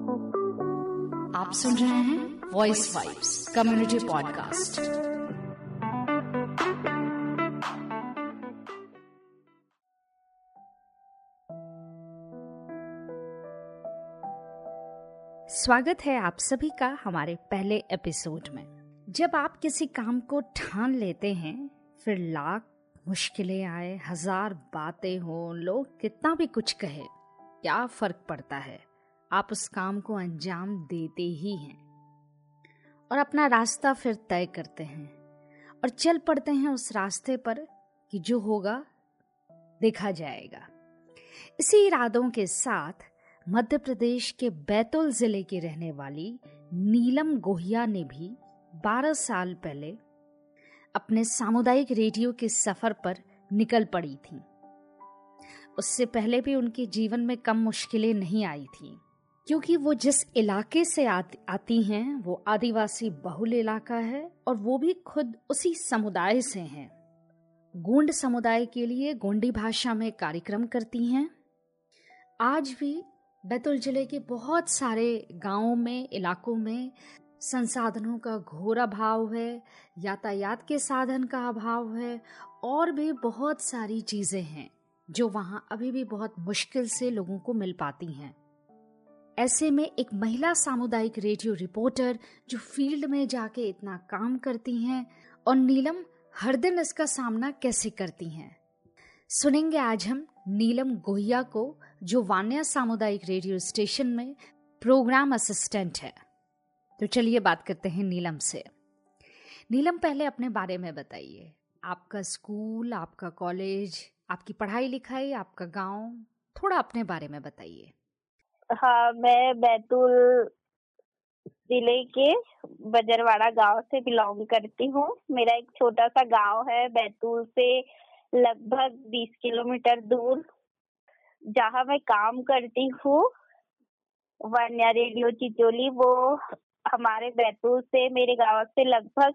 आप सुन रहे हैं वॉइस वाइब्स कम्युनिटी पॉडकास्ट स्वागत है आप सभी का हमारे पहले एपिसोड में। जब आप किसी काम को ठान लेते हैं, फिर लाख मुश्किलें आए, हज़ार बातें हो, लोग कितना भी कुछ कहे, क्या फ़र्क पड़ता है? आप उस काम को अंजाम देते ही हैं। और अपना रास्ता फिर तय करते हैं। और चल पड़ते हैं उस रास्ते पर कि जो होगा, देखा जाएगा। इसी इरादों के साथ मध्य प्रदेश के बैतूल ज़िले की रहने वाली नीलम गोहिया ने भी 12 साल पहले अपने सामुदायिक रेडियो के सफ़र पर निकल पड़ी थी। उससे पहले भी उनके जीवन में कम मुश्किलें नहीं आई थी। क्योंकि वो जिस इलाके से आती आती हैं, वो आदिवासी बहुल इलाका है और वो भी खुद उसी समुदाय से हैं। गोंड समुदाय के लिए गोंडी भाषा में कार्यक्रम करती हैं। आज भी बैतूल ज़िले के बहुत सारे गाँवों में, इलाकों में संसाधनों का घोर अभाव है, यातायात के साधन का अभाव है और भी बहुत सारी चीज़ें हैं, जो वहाँ अभी भी बहुत मुश्किल से लोगों को मिल पाती हैं। ऐसे में एक महिला सामुदायिक रेडियो रिपोर्टर जो फ़ील्ड में जाके इतना काम करती हैं और नीलम हर दिन इसका सामना कैसे करती हैं। सुनेंगे आज हम नीलम गोहिया को, जो वान्या सामुदायिक रेडियो स्टेशन में प्रोग्राम असिस्टेंट है। तो चलिए बात करते हैं नीलम से। नीलम, पहले अपने बारे में बताइए। आपका स्कूल, आपका कॉलेज, आपकी पढ़ाई लिखाई, आपका गाँव, थोड़ा अपने बारे में बताइए। हाँ मैं बैतूल ज़िले के बजरवाड़ा गाँव से बिलोंग करती हूँ। मेरा एक छोटा सा गाँव है बैतूल से लगभग 20 किलोमीटर दूर, जहाँ मैं काम करती हूँ। वन्या रेडियो चिचोली, वो हमारे बैतूल से मेरे गाँव से लगभग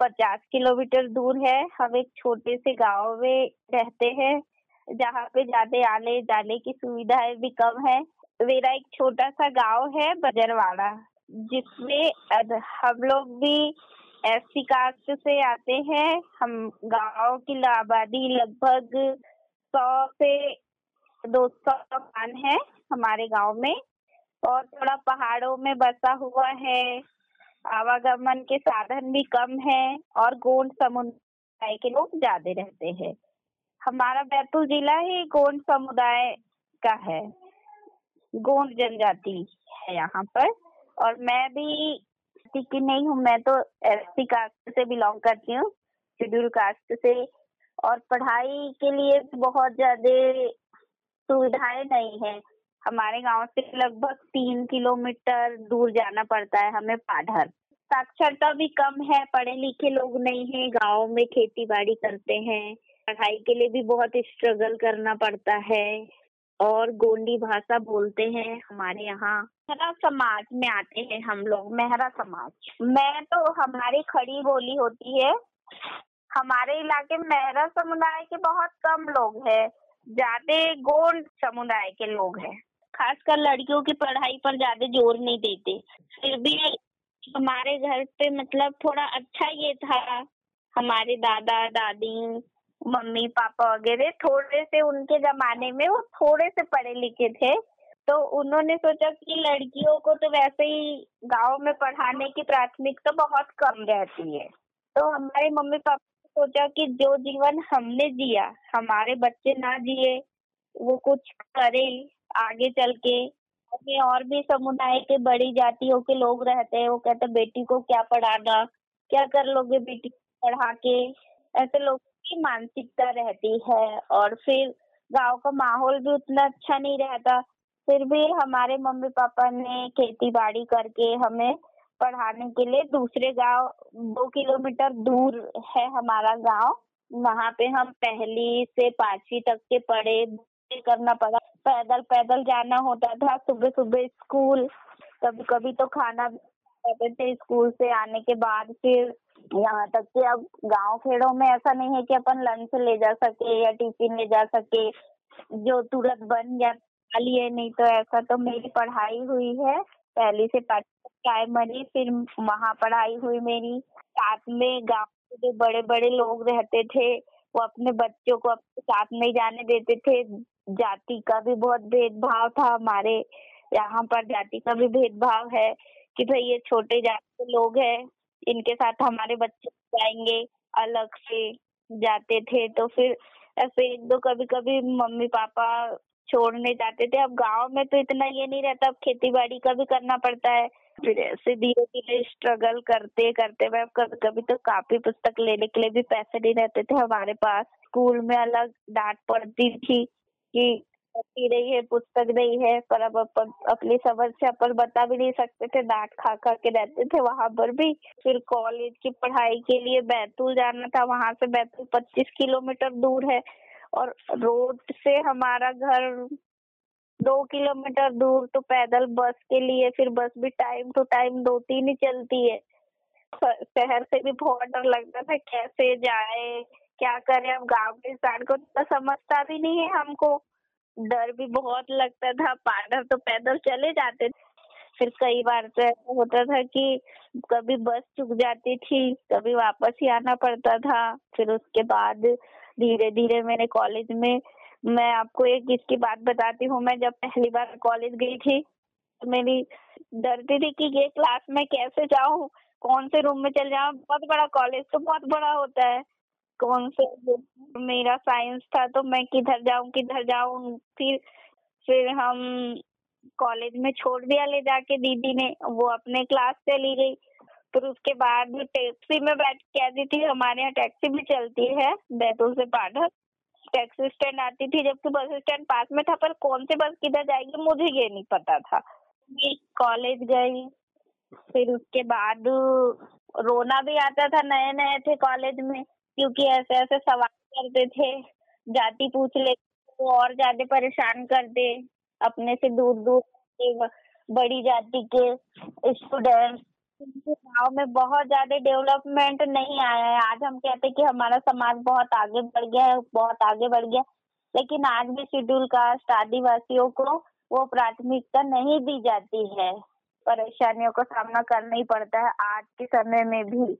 पचास किलोमीटर दूर है। हम एक छोटे से गाँव में रहते हैं, जहाँ पे ज़्यादा आने जाने की सुविधाएँ भी कम है। मेरा एक छोटा सा गाँव है, बजरवाड़ा, जिसमें हम लोग भी एस कास्ट से आते हैं। हम गाँव की आबादी लगभग सौ से दो सौ मकान है हमारे गाँव में और थोड़ा पहाड़ों में बसा हुआ है। आवागमन के साधन भी कम है और गोंड समुदाय के लोग ज़्यादा रहते हैं। हमारा बैतूल जिला ही गोंड समुदाय का है। गोंड जनजाति है यहाँ पर। और मैं भी की नहीं हूँ, मैं तो एससी कास्ट से बिलोंग करती हूँ शेड्यूल कास्ट से। और पढ़ाई के लिए बहुत ज़्यादा सुविधाएँ नहीं है। हमारे गाँव से लगभग तीन किलोमीटर दूर जाना पड़ता है हमें पाढ़र। साक्षरता भी कम है पढ़े लिखे लोग नहीं है, गाँव में खेती बाड़ी करते हैं। पढ़ाई के लिए भी बहुत स्ट्रगल करना पड़ता है। और गोंडी भाषा बोलते हैं हमारे यहाँ। मेहरा समाज में आते हैं हम लोग, मेहरा समाज। मैं तो हमारी खड़ी बोली होती है। हमारे इलाके में मेहरा समुदाय के बहुत कम लोग हैं, ज़्यादा गोंड समुदाय के लोग हैं। खासकर लड़कियों की पढ़ाई पर ज़्यादा ज़ोर नहीं देते। फिर भी हमारे घर पे मतलब थोड़ा अच्छा ये था। हमारे दादा, दादी मम्मी, पापा वगैरह थोड़े से उनके जमाने में वो थोड़े से पढ़े लिखे थे। तो उन्होंने सोचा कि लड़कियों को तो वैसे ही गाँव में पढ़ाने की प्राथमिकता तो बहुत कम रहती है। तो हमारे मम्मी पापा ने सोचा कि जो जीवन हमने जिया, हमारे बच्चे ना जिए, वो कुछ करे आगे चल के। और भी समुदाय के बड़ी जातियों के लोग रहते हैं, वो कहते बेटी को क्या पढ़ाना? क्या कर लोगे बेटी पढ़ा के? ऐसे लोगों की मानसिकता रहती है और फिर गाँव का माहौल भी उतना अच्छा नहीं रहता। फिर भी हमारे मम्मी पापा ने खेती बाड़ी करके हमें पढ़ाने के लिए दूसरे गाँव, दो किलोमीटर दूर है हमारा गाँव। वहाँ पे हम पहली से पांचवी तक के पढ़े करना पड़ा। पैदल पैदल जाना होता था सुबह सुबह स्कूल। कभी कभी तो खाना थे स्कूल से आने के बाद, फिर यहाँ तक कि अब गाँव खेड़ों में ऐसा नहीं है कि अपन लंच ले जा सके या टिफ़िन ले जा सके। जो तुरंत बन लिए, नहीं तो ऐसा तो मेरी पढ़ाई हुई है। पहले से प्राइमरी फिर वहाँ पढ़ाई हुई मेरी। साथ में गाँव के जो बड़े बड़े लोग रहते थे, वो अपने बच्चों को अपने साथ नहीं जाने देते थे। जाति का भी बहुत भेदभाव था हमारे। यहाँ पर जाति का भी भेदभाव है कि भाई ये छोटे जाति के लोग हैं। इनके साथ हमारे बच्चे जाएँगे अलग से जाते थे तो फिर ऐसे एक दो कभी कभी मम्मी पापा छोड़ने जाते थे। अब गाँव में तो इतना ये नहीं रहता, अब खेती बाड़ी का भी करना पड़ता है। फिर ऐसे धीरे धीरे स्ट्रगल करते करते मैं कभी कभी तो कापी पुस्तक लेने के लिए भी पैसे नहीं रहते थे। हमारे पास स्कूल में अलग डांट पड़ती थी कि पढ़ती रही है, पुस्तक नहीं है, पर अब अपन अपनी समझ से अपन बता भी नहीं सकते थे, डांट खा खा के रहते थे वहाँ पर भी। फिर कॉलेज की पढ़ाई के लिए बैतूल जाना था, वहाँ से बैतूल पच्चीस किलोमीटर दूर है। और रोड से हमारा घर दो किलोमीटर दूर तो पैदल बस के लिए फिर बस भी टाइम टू टाइम दो तीन ही चलती है। शहर से भी बहुत डर लगता था, कैसे जाए, क्या करें, अब गाँव के इंसान को तो समझता भी नहीं है हमको। डर भी बहुत लगता था। पार्लर तो पैदल चले जाते थे। फिर कई बार तो ऐसा होता था कि कभी बस चुक जाती थी, कभी वापस ही आना पड़ता था। फिर उसके बाद धीरे धीरे मेरे कॉलेज में, मैं आपको एक इसकी बात बताती हूँ। मैं जब पहली बार कॉलेज गई थी तो मेरी डरती थी कि ये क्लास में कैसे जाऊँ, कौन से रूम में चल जाऊँ। बहुत बड़ा कॉलेज तो बहुत बड़ा होता है। कौन से मेरा साइंस था तो मैं किधर जाऊँ, किधर जाऊँ? फिर फिर हम कॉलेज में छोड़ दिया ले जाके दीदी ने। वो अपने क्लास चली गई। फिर उसके बाद टैक्सी में बैठ के आती थी। हमारे यहाँ टैक्सी भी चलती है, बैतूल से पाठक। टैक्सी स्टैंड आती थी, जबकि बस स्टैंड पास में था, पर कौन सी बस किधर जाएगी, मुझे ये नहीं पता था। कॉलेज गई। फिर उसके बाद रोना भी आता था नए नए थे कॉलेज में। क्योंकि ऐसे ऐसे सवाल करते थे, जाति पूछ ले तो और ज़्यादा परेशान कर दे अपने से दूर दूर बड़ी जाति के स्टूडेंट्स गाँव में बहुत ज़्यादा डेवलपमेंट नहीं आया है। आज हम कहते हैं कि हमारा समाज बहुत आगे बढ़ गया है, बहुत आगे बढ़ गया लेकिन आज भी शेड्यूल कास्ट आदिवासियों को वो प्राथमिकता नहीं दी जाती है। परेशानियों का सामना करना ही पड़ता है आज के समय में भी।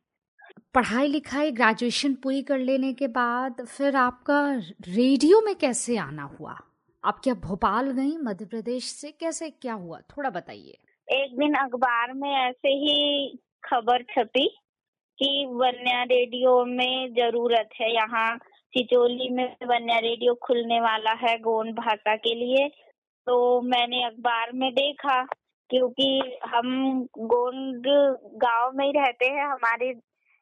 पढ़ाई लिखाई ग्रेजुएशन पूरी कर लेने के बाद फिर आपका रेडियो में कैसे आना हुआ? आप क्या भोपाल गई, मध्य प्रदेश से? कैसे, क्या हुआ? थोड़ा बताइए। एक दिन अखबार में ऐसे ही खबर छपी कि वन्या रेडियो में ज़रूरत है। यहाँ चिचोली में वन्या रेडियो खुलने वाला है गोंड भाषा के लिए। तो मैंने अखबार में देखा, क्योंकि हम गोंड गाँव में ही रहते हैं, हमारे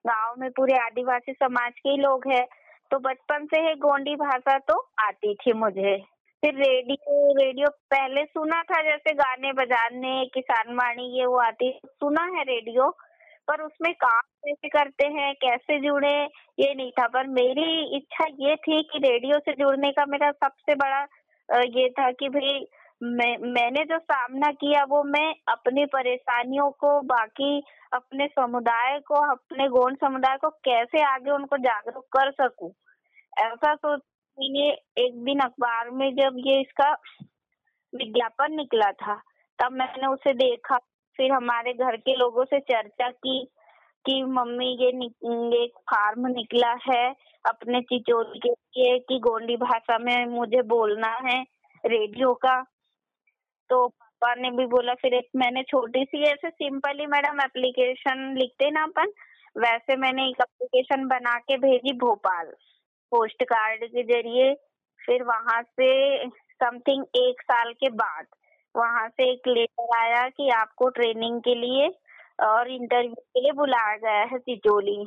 गाँव में पूरे आदिवासी समाज के लोग हैं। तो बचपन से ही गोंडी भाषा तो आती थी मुझे। फिर रेडियो रेडियो पहले सुना था जैसे गाने बजाने, किसान वाणी, ये वो आती, सुना है रेडियो, पर उसमें काम कैसे करते हैं, कैसे जुड़े, ये नहीं था। पर मेरी इच्छा ये थी कि रेडियो से जुड़ने का मेरा सबसे बड़ा ये था कि भाई मैं, मैंने जो सामना किया वो मैं अपनी परेशानियों को, बाकी अपने समुदाय को, अपने गोंड समुदाय को कैसे आगे उनको जागरूक कर सकूँ? ऐसा सोच मैंने एक दिन अखबार में जब ये इसका विज्ञापन निकला था, तब मैंने उसे देखा, फिर हमारे घर के लोगों से चर्चा की कि मम्मी ये एक फार्म निकला है अपने चिचोरी के लिए कि गोंडी भाषा में मुझे बोलना है रेडियो का। तो पापा ने भी बोला, फिर एक मैंने छोटी सी ऐसे सिंपली मैडम एप्लीकेशन लिखते ना अपन, वैसे मैंने एक एप्लीकेशन बना के भेजी भोपाल पोस्ट कार्ड के ज़रिए। फिर वहाँ से समथिंग एक साल के बाद, वहाँ से एक लेटर आया कि आपको ट्रेनिंग के लिए और इंटरव्यू के लिए बुलाया गया है चिचोली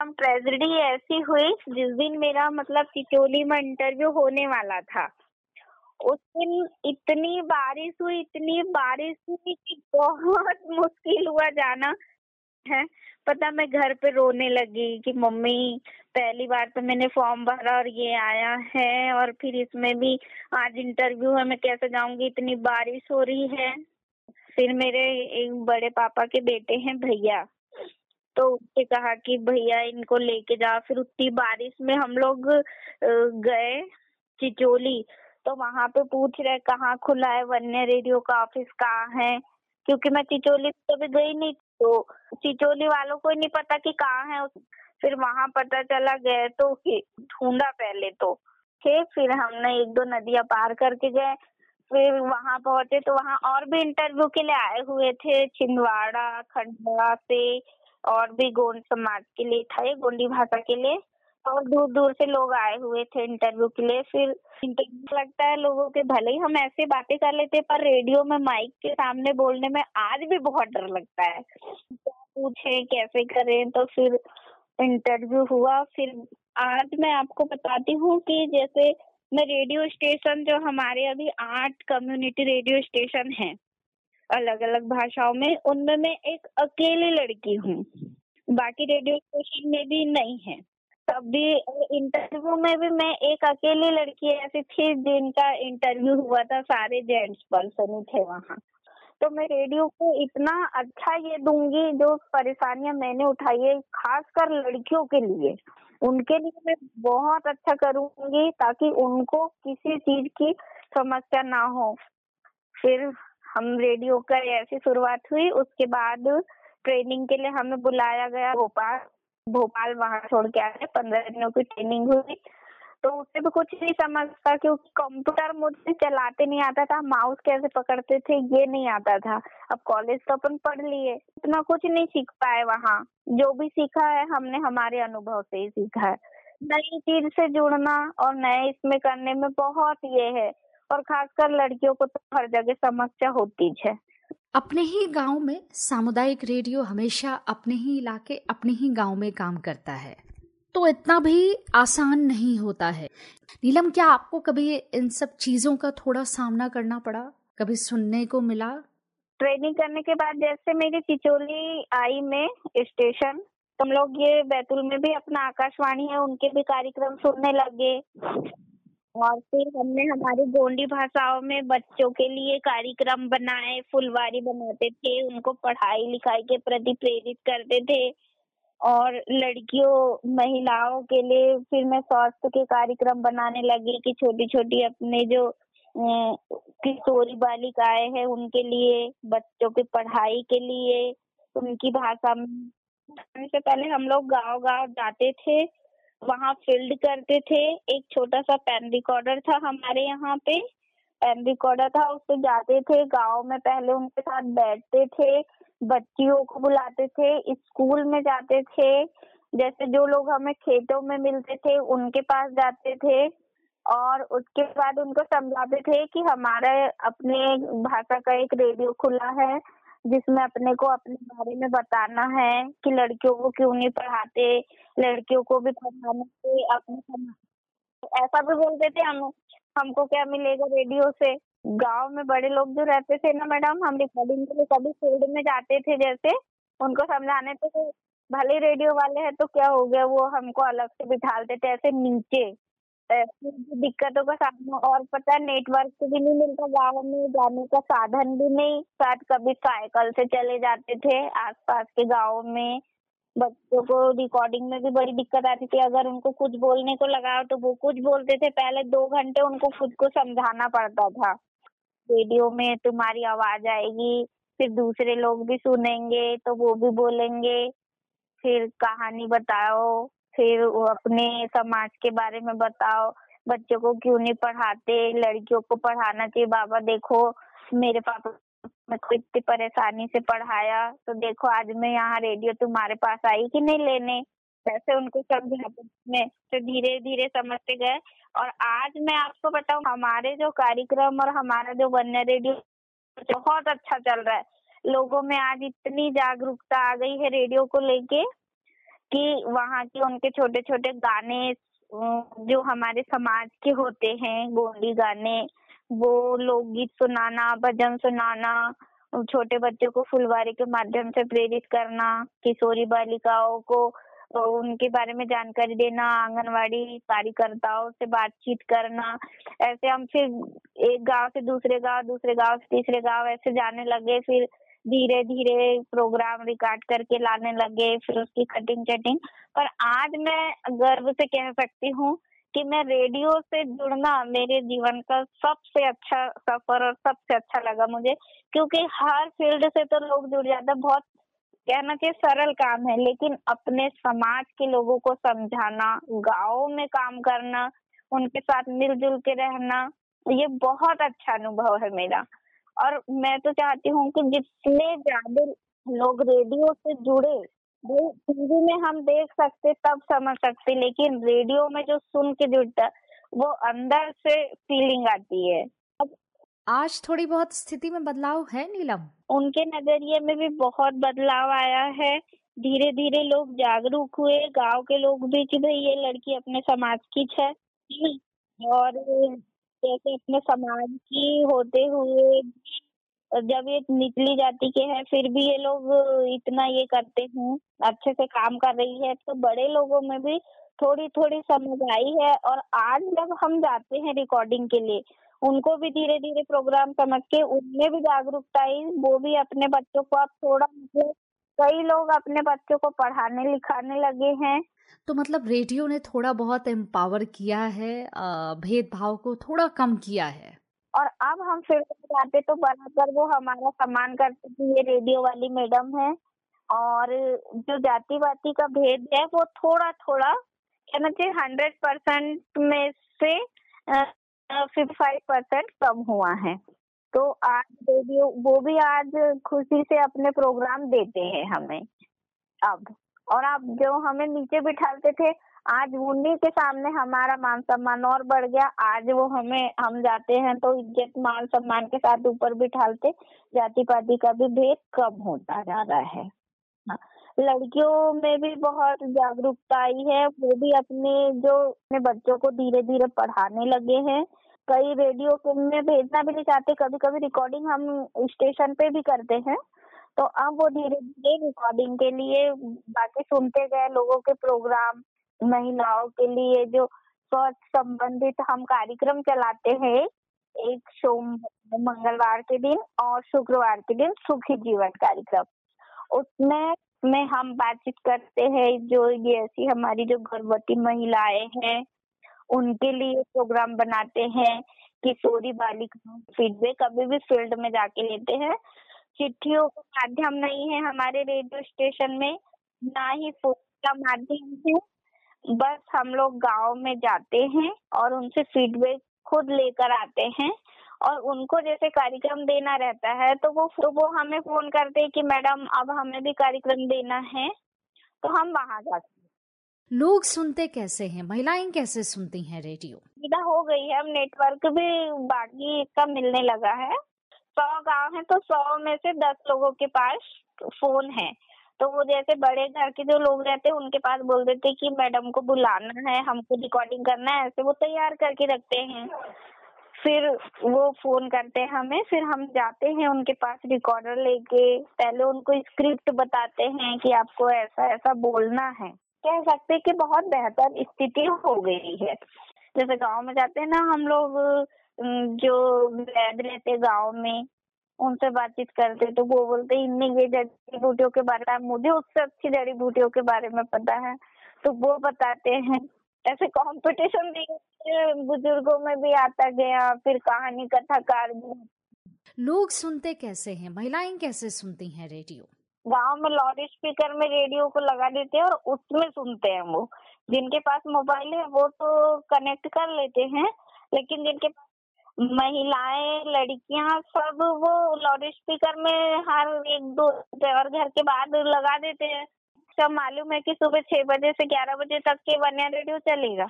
हम ट्रेजिडी ऐसी हुई, जिस दिन मेरा मतलब चिचोली में इंटरव्यू होने वाला था। उस दिन इतनी बारिश हुई, इतनी बारिश हुई कि बहुत मुश्किल हुआ जाना, है? पता, मैं घर पे रोने लगी कि मम्मी, पहली बार तो मैंने फॉर्म भरा और ये आया है और फिर इसमें भी आज इंटरव्यू है, मैं कैसे जाऊँगी? इतनी बारिश हो रही है। फिर मेरे एक बड़े पापा के बेटे हैं भैया। तो उससे कहा कि भैया, इनको लेके जाओ। फिर उतनी बारिश में हम लोग गए, चिचोली। तो वहाँ पे पूछ रहे, कहाँ खुला है? वन्य रेडियो का ऑफ़िस कहाँ है? क्योंकि मैं चिचोली कभी गई नहीं तो चिचोली वालों को नहीं पता कि कहाँ है। फिर वहाँ पता चला, गए तो ढूंढा पहले तो। थे, फिर हमने एक दो नदियाँ पार करके गए। फिर वहाँ पहुँचे तो वहाँ और भी इंटरव्यू के लिए आए हुए थे। छिंदवाड़ा, खंडवा से और भी गोंड समाज के लिए था ये, गोंडी भाषा के लिए। और दूर दूर से लोग आए हुए थे इंटरव्यू के लिए। फिर इंटरव्यू लगता है लोगों के, भले ही हम ऐसे बातें कर लेते पर रेडियो में माइक के सामने बोलने में आज भी बहुत डर लगता है। पूछे, कैसे करें? तो फिर इंटरव्यू हुआ। फिर आज मैं आपको बताती हूँ कि जैसे मैं रेडियो स्टेशन जो हमारे अभी आठ कम्युनिटी रेडियो स्टेशन हैं अलग अलग भाषाओं में, उनमें मैं एक अकेली लड़की हूँ। बाकी रेडियो स्टेशन में भी नहीं है। तब भी इंटरव्यू में भी मैं एक अकेली लड़की ऐसी थी जिनका इंटरव्यू हुआ था, सारे जेंट्स पर्सन ही थे वहाँ। तो मैं रेडियो को इतना अच्छा ये दूँगी, जो परेशानियाँ मैंने उठाई है, खासकर लड़कियों के लिए। उनके लिए मैं बहुत अच्छा करूँगी, ताकि उनको किसी चीज़ की समस्या ना हो। फिर हम रेडियो का ऐसी शुरुआत हुई, उसके बाद ट्रेनिंग के लिए हमें बुलाया गया, भोपाल। भोपाल वहाँ छोड़ के आए पंद्रह दिनों की ट्रेनिंग हुई। तो उससे भी कुछ नहीं समझता क्योंकि कंप्यूटर मुझे चलाते नहीं आता था माउस कैसे पकड़ते थे, ये नहीं आता था। अब कॉलेज तो अपन पढ़ लिए, इतना कुछ नहीं सीख पाए वहाँ। जो भी सीखा है, हमने हमारे अनुभव से ही सीखा है। नई चीज़ से जुड़ना और नए इसमें करने में बहुत ये है। और खासकर लड़कियों को तो हर जगह समस्या होती है। अपने ही गाँव में सामुदायिक रेडियो हमेशा अपने ही इलाके, अपने ही गाँव में काम करता है। तो इतना भी आसान नहीं होता है। नीलम, क्या आपको कभी इन सब चीज़ों का थोड़ा सामना करना पड़ा? कभी सुनने को मिला? ट्रेनिंग करने के बाद जैसे मेरी चिचोली आई में स्टेशन हम लोग ये बैतूल में भी अपना आकाशवाणी है, उनके भी कार्यक्रम सुनने लगे। और फिर हमने हमारी गोंडी भाषाओं में बच्चों के लिए कार्यक्रम बनाए, फुलवारी बनाते थे, उनको पढ़ाई लिखाई के प्रति प्रेरित करते थे। और लड़कियों, महिलाओं के लिए फिर मैं स्वास्थ्य के कार्यक्रम बनाने लगी कि छोटी छोटी अपने जो किशोरी बालिकाएँ हैं, उनके लिए, बच्चों की पढ़ाई के लिए, उनकी भाषा में। से पहले हम लोग गाँव गाँव जाते थे वहाँ फ़ील्ड करते थे। एक छोटा सा पेन रिकॉर्डर था हमारे यहाँ पे। पेन रिकॉर्डर था उससे जाते थे। गाँव में पहले उनके साथ बैठते थे। बच्चियों को बुलाते थे। स्कूल में जाते थे। जैसे जो लोग हमें खेतों में मिलते थे, उनके पास जाते थे। और उसके बाद उनको समझाते थे कि हमारे अपने भाषा का एक रेडियो खुला है। जिसमें अपने को अपने बारे में बताना है कि लड़कियों को क्यों नहीं पढ़ाते, लड़कियों को भी पढ़ाने से अपने ऐसा भी बोलते थे हम, हमको क्या मिलेगा रेडियो से? गाँव में बड़े लोग जो रहते थे ना मैडम, हम रिकॉर्डिंग के लिए कभी फ़ील्ड में जाते थे जैसे, उनको समझाने पे भले रेडियो वाले हैं तो क्या हो गया, वो हमको अलग से बिठाते थे ऐसे नीचे। दिक्कतों का सामना, और पता नेटवर्क भी नहीं मिलता, गाँव में जाने का साधन भी नहीं। शायद कभी साइकिल से चले जाते थे, आसपास के गाँव में। बच्चों को रिकॉर्डिंग में भी बड़ी दिक्कत आती थी। अगर उनको कुछ बोलने को लगाओ तो वो कुछ बोलते थे। पहले दो घंटे उनको खुद को समझाना पड़ता था। रेडियो में तुम्हारी आवाज़ आएगी, फिर दूसरे लोग भी सुनेंगे तो वो भी बोलेंगे। फिर कहानी बताओ। फिर वो अपने समाज के बारे में बताओ। बच्चों को क्यों नहीं पढ़ाते? लड़कियों को पढ़ाना चाहिए। बाबा, देखो, मेरे पापा मैं को इतनी परेशानी से पढ़ाया। तो देखो, आज मैं यहाँ रेडियो तुम्हारे पास आई कि नहीं लेने? वैसे उनको समझाते में तो धीरे धीरे समझते गए। और आज मैं आपको बताऊँ, हमारे जो कार्यक्रम और हमारा जो वन्य रेडियो, बहुत अच्छा चल रहा है। लोगों में आज इतनी जागरूकता आ गई है रेडियो को लेके। कि वहाँ के उनके छोटे छोटे गाने जो हमारे समाज के होते हैं गोंडी गाने, वो लोकगीत सुनाना, भजन सुनाना, छोटे बच्चों को फुलवारी के माध्यम से प्रेरित करना, किशोरी बालिकाओं को उनके बारे में जानकारी देना, आंगनवाड़ी कार्यकर्ताओं से बातचीत करना, ऐसे हम फिर एक गाँव से दूसरे गाँव दूसरे गाँव से तीसरे गाँव ऐसे जाने लगे, फिर धीरे धीरे प्रोग्राम रिकॉर्ड करके लाने लगे, फिर उसकी कटिंग चटिंग पर आज मैं गर्व से कह सकती हूँ कि मैं रेडियो से जुड़ना मेरे जीवन का सबसे अच्छा सफ़र और सबसे अच्छा लगा मुझे, क्योंकि हर फ़ील्ड से तो लोग जुड़ जाते हैं। बहुत कहना चाहिए सरल काम है, लेकिन अपने समाज के लोगों को समझाना, गाँव में काम करना, उनके साथ मिलजुल के रहना, ये बहुत अच्छा अनुभव है मेरा। और मैं तो चाहती हूँ कि जितने ज़्यादा लोग रेडियो से जुड़े वो टीवी में हम देख सकते तब समझ सकते लेकिन रेडियो में जो सुन के जुड़ता वो अंदर से फीलिंग आती है। अब आज थोड़ी बहुत स्थिति में बदलाव है नीलम? उनके नज़रिए में भी बहुत बदलाव आया है। धीरे धीरे लोग जागरूक हुए गाँव के लोग भी कि भाई ये लड़की अपने समाज की है और जैसे अपने समाज की होते हुए जब ये निचली जाति के हैं, फिर भी ये लोग इतना ये करते हैं, अच्छे से काम कर रही है तो बड़े लोगों में भी थोड़ी थोड़ी समझ आई है और आज जब हम जाते हैं रिकॉर्डिंग के लिए, उनको भी धीरे धीरे प्रोग्राम समझ के उनमें भी जागरूकता आई, वो भी अपने बच्चों को अब थोड़ा मतलब कई लोग अपने बच्चों को पढ़ाने लिखाने लगे हैं। तो मतलब रेडियो ने थोड़ा बहुत एम्पावर किया है भेदभाव को थोड़ा कम किया है। और अब हम फिर जाते तो बराबर वो हमारा सम्मान करते कि ये रेडियो वाली मैडम है। और जो जाति वाति का भेद है वो थोड़ा थोड़ा कहना चाहिए हंड्रेड परसेंट में से फिफ्टी फाइव परसेंट कम हुआ है। तो आज रेडियो वो भी आज खुशी से अपने प्रोग्राम देते हैं हमें अब। और आप जो हमें नीचे बिठाते थे आज उन्हीं के सामने हमारा मान सम्मान और बढ़ गया। आज वो हमें हम जाते हैं तो इज़्ज़त मान सम्मान के साथ ऊपर बिठाते जाति पाति का भी भेद कम होता जा रहा है। हाँ, लड़कियों में भी बहुत जागरूकता आई है वो भी अपने जो अपने बच्चों को धीरे धीरे पढ़ाने लगे हैं। कई रेडियो में भेजना भी नहीं चाहते। कभी कभी रिकॉर्डिंग हम स्टेशन पे भी करते हैं। तो अब वो धीरे धीरे रिकॉर्डिंग के लिए बाकी सुनते गए लोगों के प्रोग्राम महिलाओं के लिए जो स्वच्छ संबंधित हम कार्यक्रम चलाते हैं। एक सोम मंगलवार के दिन और शुक्रवार के दिन सुखी जीवन कार्यक्रम। उसमें में हम बातचीत करते हैं जो ये ऐसी हमारी जो गर्भवती महिलाएँ हैं उनके लिए प्रोग्राम बनाते हैं किशोरी बालिका फीडबैक अभी भी फ़ील्ड में जाके लेते हैं। चिट्ठियों का माध्यम नहीं है हमारे रेडियो स्टेशन में, ना ही फ़ोन का माध्यम है बस हम लोग गाँव में जाते हैं और उनसे फीडबैक खुद लेकर आते हैं और उनको जैसे कार्यक्रम देना रहता है तो वो तो वो हमें फ़ोन करते हैं कि मैडम, अब हमें भी कार्यक्रम देना है तो हम वहाँ जाते लोग सुनते कैसे हैं? महिलाएँ कैसे सुनती हैं रेडियो? सुविधा हो गई है, अब नेटवर्क भी बाकी का मिलने लगा है। सौ गाँव है तो सौ में से दस लोगों के पास फ़ोन है। तो वो जैसे बड़े घर के जो लोग रहते हैं, उनके पास बोल देते कि मैडम को बुलाना है, हमको रिकॉर्डिंग करना है, ऐसे वो तैयार करके रखते हैं। फिर वो फ़ोन करते हैं हमें, फिर हम जाते हैं उनके पास रिकॉर्डर लेके। पहले उनको स्क्रिप्ट बताते हैं कि आपको ऐसा ऐसा बोलना है। कह सकते कि बहुत बेहतर स्थिति हो गई है। जैसे गाँव में जाते हैं ना, हम लोग जो वैद रहते गाँव में, उनसे बातचीत करते तो वो बोलते इन्हीं ये जड़ी बूटियों के बारे में, मुझे उससे अच्छी जड़ी बूटियों के बारे में पता है। तो वो बताते हैं। ऐसे कंपटीशन बुज़ुर्गों में भी आता गया, फिर कहानी कथाकार भी। लोग सुनते कैसे हैं? महिलाएँ कैसे सुनती हैं रेडियो? गाँव में लाउड स्पीकर में रेडियो को लगा देते हैं और उसमें सुनते हैं वो। जिनके पास मोबाइल है, वो तो कनेक्ट कर लेते हैं, लेकिन जिनके महिलाएँ, लड़कियाँ, सब वो लाउड स्पीकर में हर एक दो और घर के बाद लगा देते हैं। सब मालूम है कि सुबह छह बजे से ग्यारह बजे तक के वन्या रेडियो चलेगा।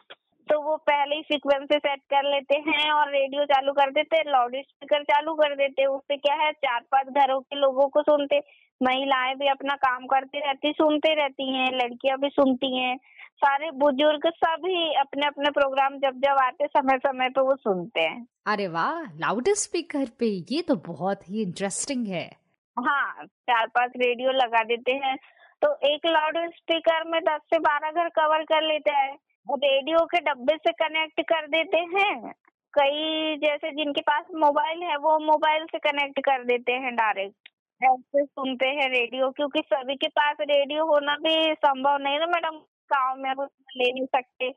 तो वो पहले ही फ्रिक्वेंसी सेट कर लेते हैं और रेडियो चालू कर देते हैं लाउड स्पीकर चालू कर देते हैं। उससे क्या है चार पाँच घरों के लोगों को सुनते महिलाएँ भी अपना काम करती रहती सुनते रहती हैं लड़कियाँ भी सुनती हैं। सारे बुज़ुर्ग सभी अपने अपने प्रोग्राम जब जब आते समय समय पे वो सुनते हैं। अरे वाह! लाउड स्पीकर पे ये तो बहुत ही इंटरेस्टिंग है। हाँ चार पाँच रेडियो लगा देते हैं। तो एक लाउड स्पीकर में दस से बारह घर कवर कर लेता है। रेडियो के डब्बे से कनेक्ट कर देते हैं। कई जैसे जिनके पास मोबाइल है वो मोबाइल से कनेक्ट कर देते हैं डायरेक्ट। ऐसे सुनते हैं रेडियो क्योंकि सभी के पास रेडियो होना भी संभव नहीं ना मैडम गाँव में ले नहीं सकते।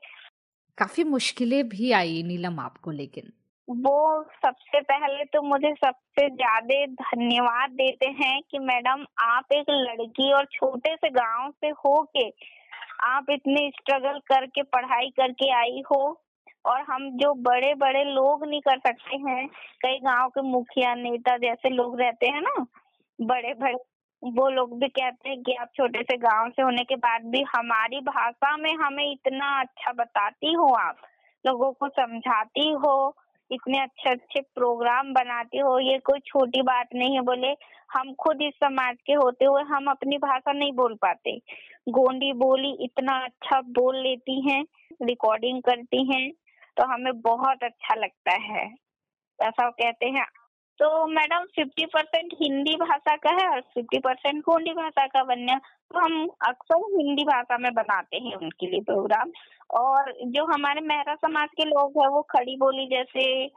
काफ़ी मुश्किलें भी आई नीलम आपको लेकिन। वो सबसे पहले तो मुझे सबसे ज़्यादा धन्यवाद देते हैं कि मैडम आप एक लड़की और छोटे से गाँव से हो के आप इतनी स्ट्रगल करके पढ़ाई करके आई हो। और हम जो बड़े बड़े लोग नहीं कर सकते हैं कई गाँव के मुखिया नेता जैसे लोग रहते हैं ना बड़े बड़े वो लोग भी कहते हैं कि आप छोटे से गाँव से होने के बाद भी हमारी भाषा में हमें इतना अच्छा बताती हो आप, लोगों को समझाती हो, इतने अच्छे अच्छे प्रोग्राम बनाती हो, ये कोई छोटी बात नहीं है, बोले हम खुद इस समाज के होते हुए हम अपनी भाषा नहीं बोल पाते। गोंडी बोली इतना अच्छा बोल लेती हैं रिकॉर्डिंग करती हैं तो हमें बहुत अच्छा लगता है। ऐसा कहते हैं तो मैडम फिफ्टी परसेंट हिंदी भाषा का है और फिफ्टी परसेंट गोंडी भाषा का बनने तो हम अक्सर हिंदी भाषा में बनाते हैं उनके लिए प्रोग्राम। और जो हमारे मेहरा समाज के लोग हैं, वो खड़ी बोली जैसे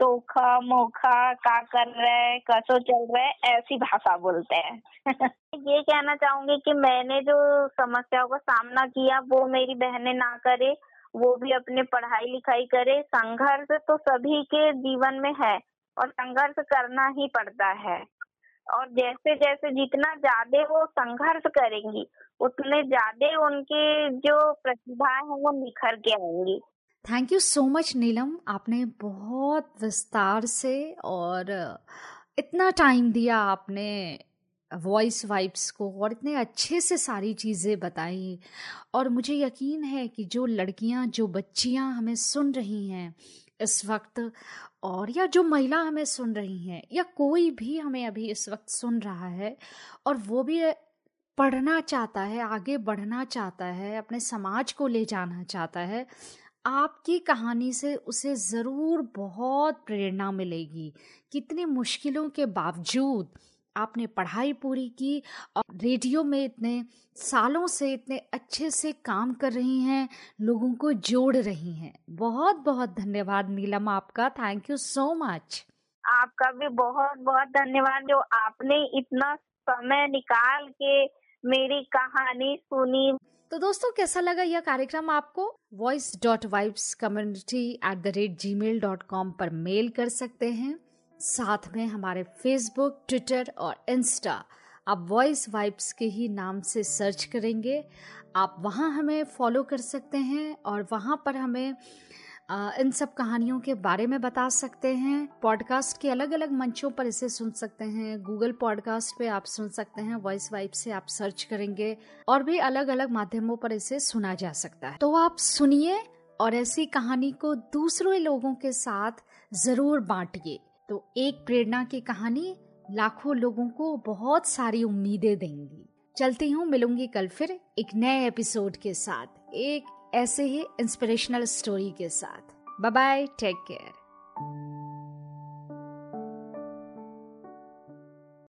तोखा, मोखा, का कर रहे, कसो चल रहे, ऐसी भाषा बोलते हैं। ये कहना चाहूँगी कि मैंने जो समस्याओं का सामना किया, वो मेरी बहनें ना करे, वो भी अपने पढ़ाई लिखाई करे। संघर्ष तो सभी के जीवन में है। और संघर्ष करना ही पड़ता है। और जैसे जैसे जितना ज़्यादा वो संघर्ष करेंगी, उतने ज़्यादा उनकी जो प्रतिभा है वो निखर के आएँगी। Thank you so much Neelam आपने बहुत विस्तार से और इतना टाइम दिया आपने वॉइस वाइब्स को और इतने अच्छे से सारी चीज़ें बताई। और मुझे यकीन है कि जो लड़कियाँ, जो बच्चियाँ हमें सुन रही हैं इस वक्त, और या जो महिला हमें सुन रही हैं, या कोई भी हमें अभी इस वक्त सुन रहा है, और वो भी पढ़ना चाहता है, आगे बढ़ना चाहता है, अपने समाज को ले जाना चाहता है, आपकी कहानी से उसे ज़रूर बहुत प्रेरणा मिलेगी। कितनी मुश्किलों के बावजूद आपने पढ़ाई पूरी की और रेडियो में इतने सालों से इतने अच्छे से काम कर रही हैं लोगों को जोड़ रही हैं। बहुत बहुत धन्यवाद नीलम आपका। थैंक यू सो मच आपका भी बहुत बहुत धन्यवाद जो आपने इतना समय निकाल के मेरी कहानी सुनी। तो दोस्तों कैसा लगा यह कार्यक्रम आपको? Voice dot vibes community at the rate Gmail dot com पर मेल कर सकते हैं। साथ में हमारे फेसबुक ट्विटर और इंस्टा आप वॉइस वाइब्स के ही नाम से सर्च करेंगे। आप वहाँ हमें फॉलो कर सकते हैं और वहाँ पर हमें इन सब कहानियों के बारे में बता सकते हैं। पॉडकास्ट के अलग अलग मंचों पर इसे सुन सकते हैं। गूगल पॉडकास्ट पे आप सुन सकते हैं। वॉइस वाइब से आप सर्च करेंगे और भी अलग अलग माध्यमों पर इसे सुना जा सकता है। तो आप सुनिए और ऐसी कहानी को दूसरे लोगों के साथ ज़रूर बांटिए। तो एक प्रेरणा की कहानी लाखों लोगों को बहुत सारी उम्मीदें देंगी। चलती हूँ, मिलूँगी कल फिर एक नए एपिसोड के साथ, एक ऐसे ही इंस्पिरेशनल स्टोरी के साथ। Bye bye take care